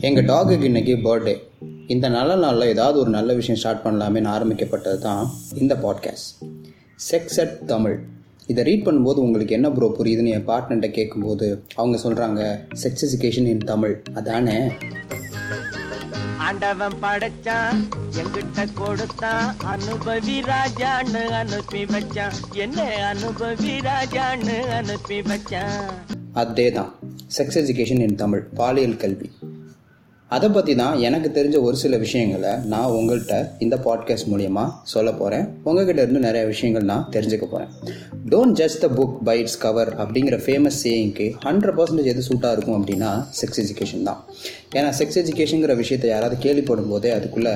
எங்கள் டாகுக்கு இன்னைக்கு பர்த்டே இந்த நல்ல நாளில் ஏதாவது ஒரு நல்ல விஷயம் ஸ்டார்ட் பண்ணலாமேன்னு ஆரம்பிக்கப்பட்டது தான் இந்த பாட்காஸ்ட் செக்ஸ் அட் தமிழ் இதை ரீட் பண்ணும்போது உங்களுக்கு என்ன ப்ரோ புரியுதுன்னு என் பார்ட்னர்கிட்ட கேட்கும்போது அவங்க சொல்கிறாங்க செக்ஸ் எஜுகேஷன் இன் தமிழ் அதானே? ஆண்டவன் படைச்சான் எங்கிட்ட கொடுத்தான் அனுபவி ராஜான்னு அனுப்பி வச்சான். என்ன அனுபவி ராஜான்னு அனுப்பி வச்சான். அதே தான் செக்ஸ் எஜுகேஷன் இன் தமிழ் பாலியல் கல்வி. அதை பற்றி தான் எனக்கு தெரிஞ்ச ஒரு சில விஷயங்களை நான் உங்கள்கிட்ட இந்த பாட்காஸ்ட் மூலயமா சொல்ல போகிறேன் உங்ககிட்ட இருந்து நிறைய விஷயங்கள் நான் தெரிஞ்சுக்க போகிறேன் don't judge the book by its cover அப்படிங்கிற ஃபேமஸ் சேயிங்க்கு ஹண்ட்ரட் பர்சன்டேஜ் எது சூட்டாக இருக்கும் அப்படின்னா செக்ஸ் எஜுகேஷன் தான். ஏன்னா செக்ஸ் எஜுகேஷனுங்கிற விஷயத்தை யாராவது கேள்விப்படும் போதே அதுக்குள்ளே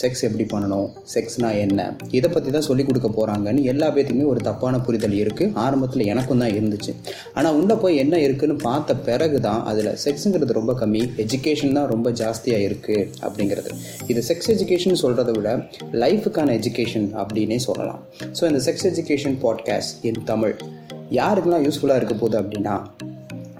செக்ஸ் எப்படி பண்ணணும் செக்ஸ்னா என்ன இதை பற்றி தான் சொல்லிக் கொடுக்க போகிறாங்கன்னு எல்லா பேத்துக்குமே ஒரு தப்பான புரிதல் இருக்குது ஆரம்பத்தில் எனக்கும் தான் இருந்துச்சு. ஆனால் உள்ளே போய் என்ன இருக்குன்னு பார்த்த பிறகு தான் அதில் செக்ஸுங்கிறது ரொம்ப கம்மி. எஜுகேஷன் தான் ரொம்ப ஜாஸ்தியாக இருக்குது அப்படிங்கிறது. இது செக்ஸ் எஜுகேஷன் சொல்கிறத விட லைஃபுக்கான எஜுகேஷன் அப்படின்னே சொல்லலாம். ஸோ இந்த sex education podcast in Tamil யாருக்கெல்லாம் யூஸ்ஃபுல்லாக இருக்க போகுது அப்படின்னா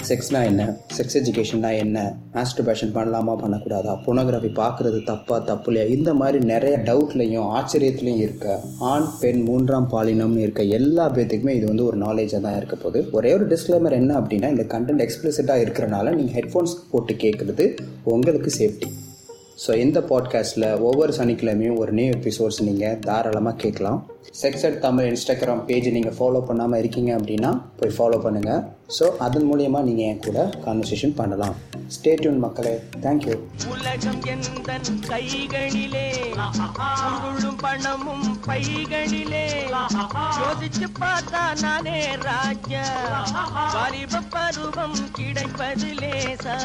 செக்ஸ்னா என்ன? செக்ஸ் எஜுகேஷன்னா என்ன? மாஸ்டர்பேஷன் பண்ணலாமா பண்ணக்கூடாதா? பொனோகிராஃபி பார்க்குறது தப்பா தப்பு இல்லையா? இந்த மாதிரி நிறைய டவுட்லையும் ஆச்சரியத்துலையும் இருக்க ஆண் பெண் மூன்றாம் பாலினம்னு இருக்க எல்லா பேத்துக்குமே இது வந்து ஒரு நாலேஜாக தான் இருக்க போகுது. ஒரே ஒரு டிஸ்க்ளைமர் என்ன அப்படின்னா இந்த கண்டென்ட் எக்ஸ்பிளிசிட்டாக இருக்கிறனால நீங்கள் ஹெட்ஃபோன்ஸ் போட்டு கேட்குறது உங்களுக்கு சேஃப்டி ஸோ இந்த பாட்காஸ்ட்டில் ஒவ்வொரு சனிக்கிழமையும் ஒரு நியூ எபிசோட்ஸ் நீங்கள் தாராளமாக கேட்கலாம். Sex at Tamil Instagram page நீங்கள் ஃபாலோ பண்ணாமல் இருக்கீங்க அப்படின்னா போய் ஃபாலோ பண்ணுங்கள் ஸோ அதன் மூலியமாக நீங்கள் என் கூட கான்வர்சேஷன் பண்ணலாம். ஸ்டேட்யூன் மக்களே. தேங்க்யூ உலகம் எந்த கைகளிலே? உருளும் பணமும் பைகளிலே? யோசிச்சு பார்த்தா நானே ராஜா. வாலிப பருவம் கிடைப்பது லேசா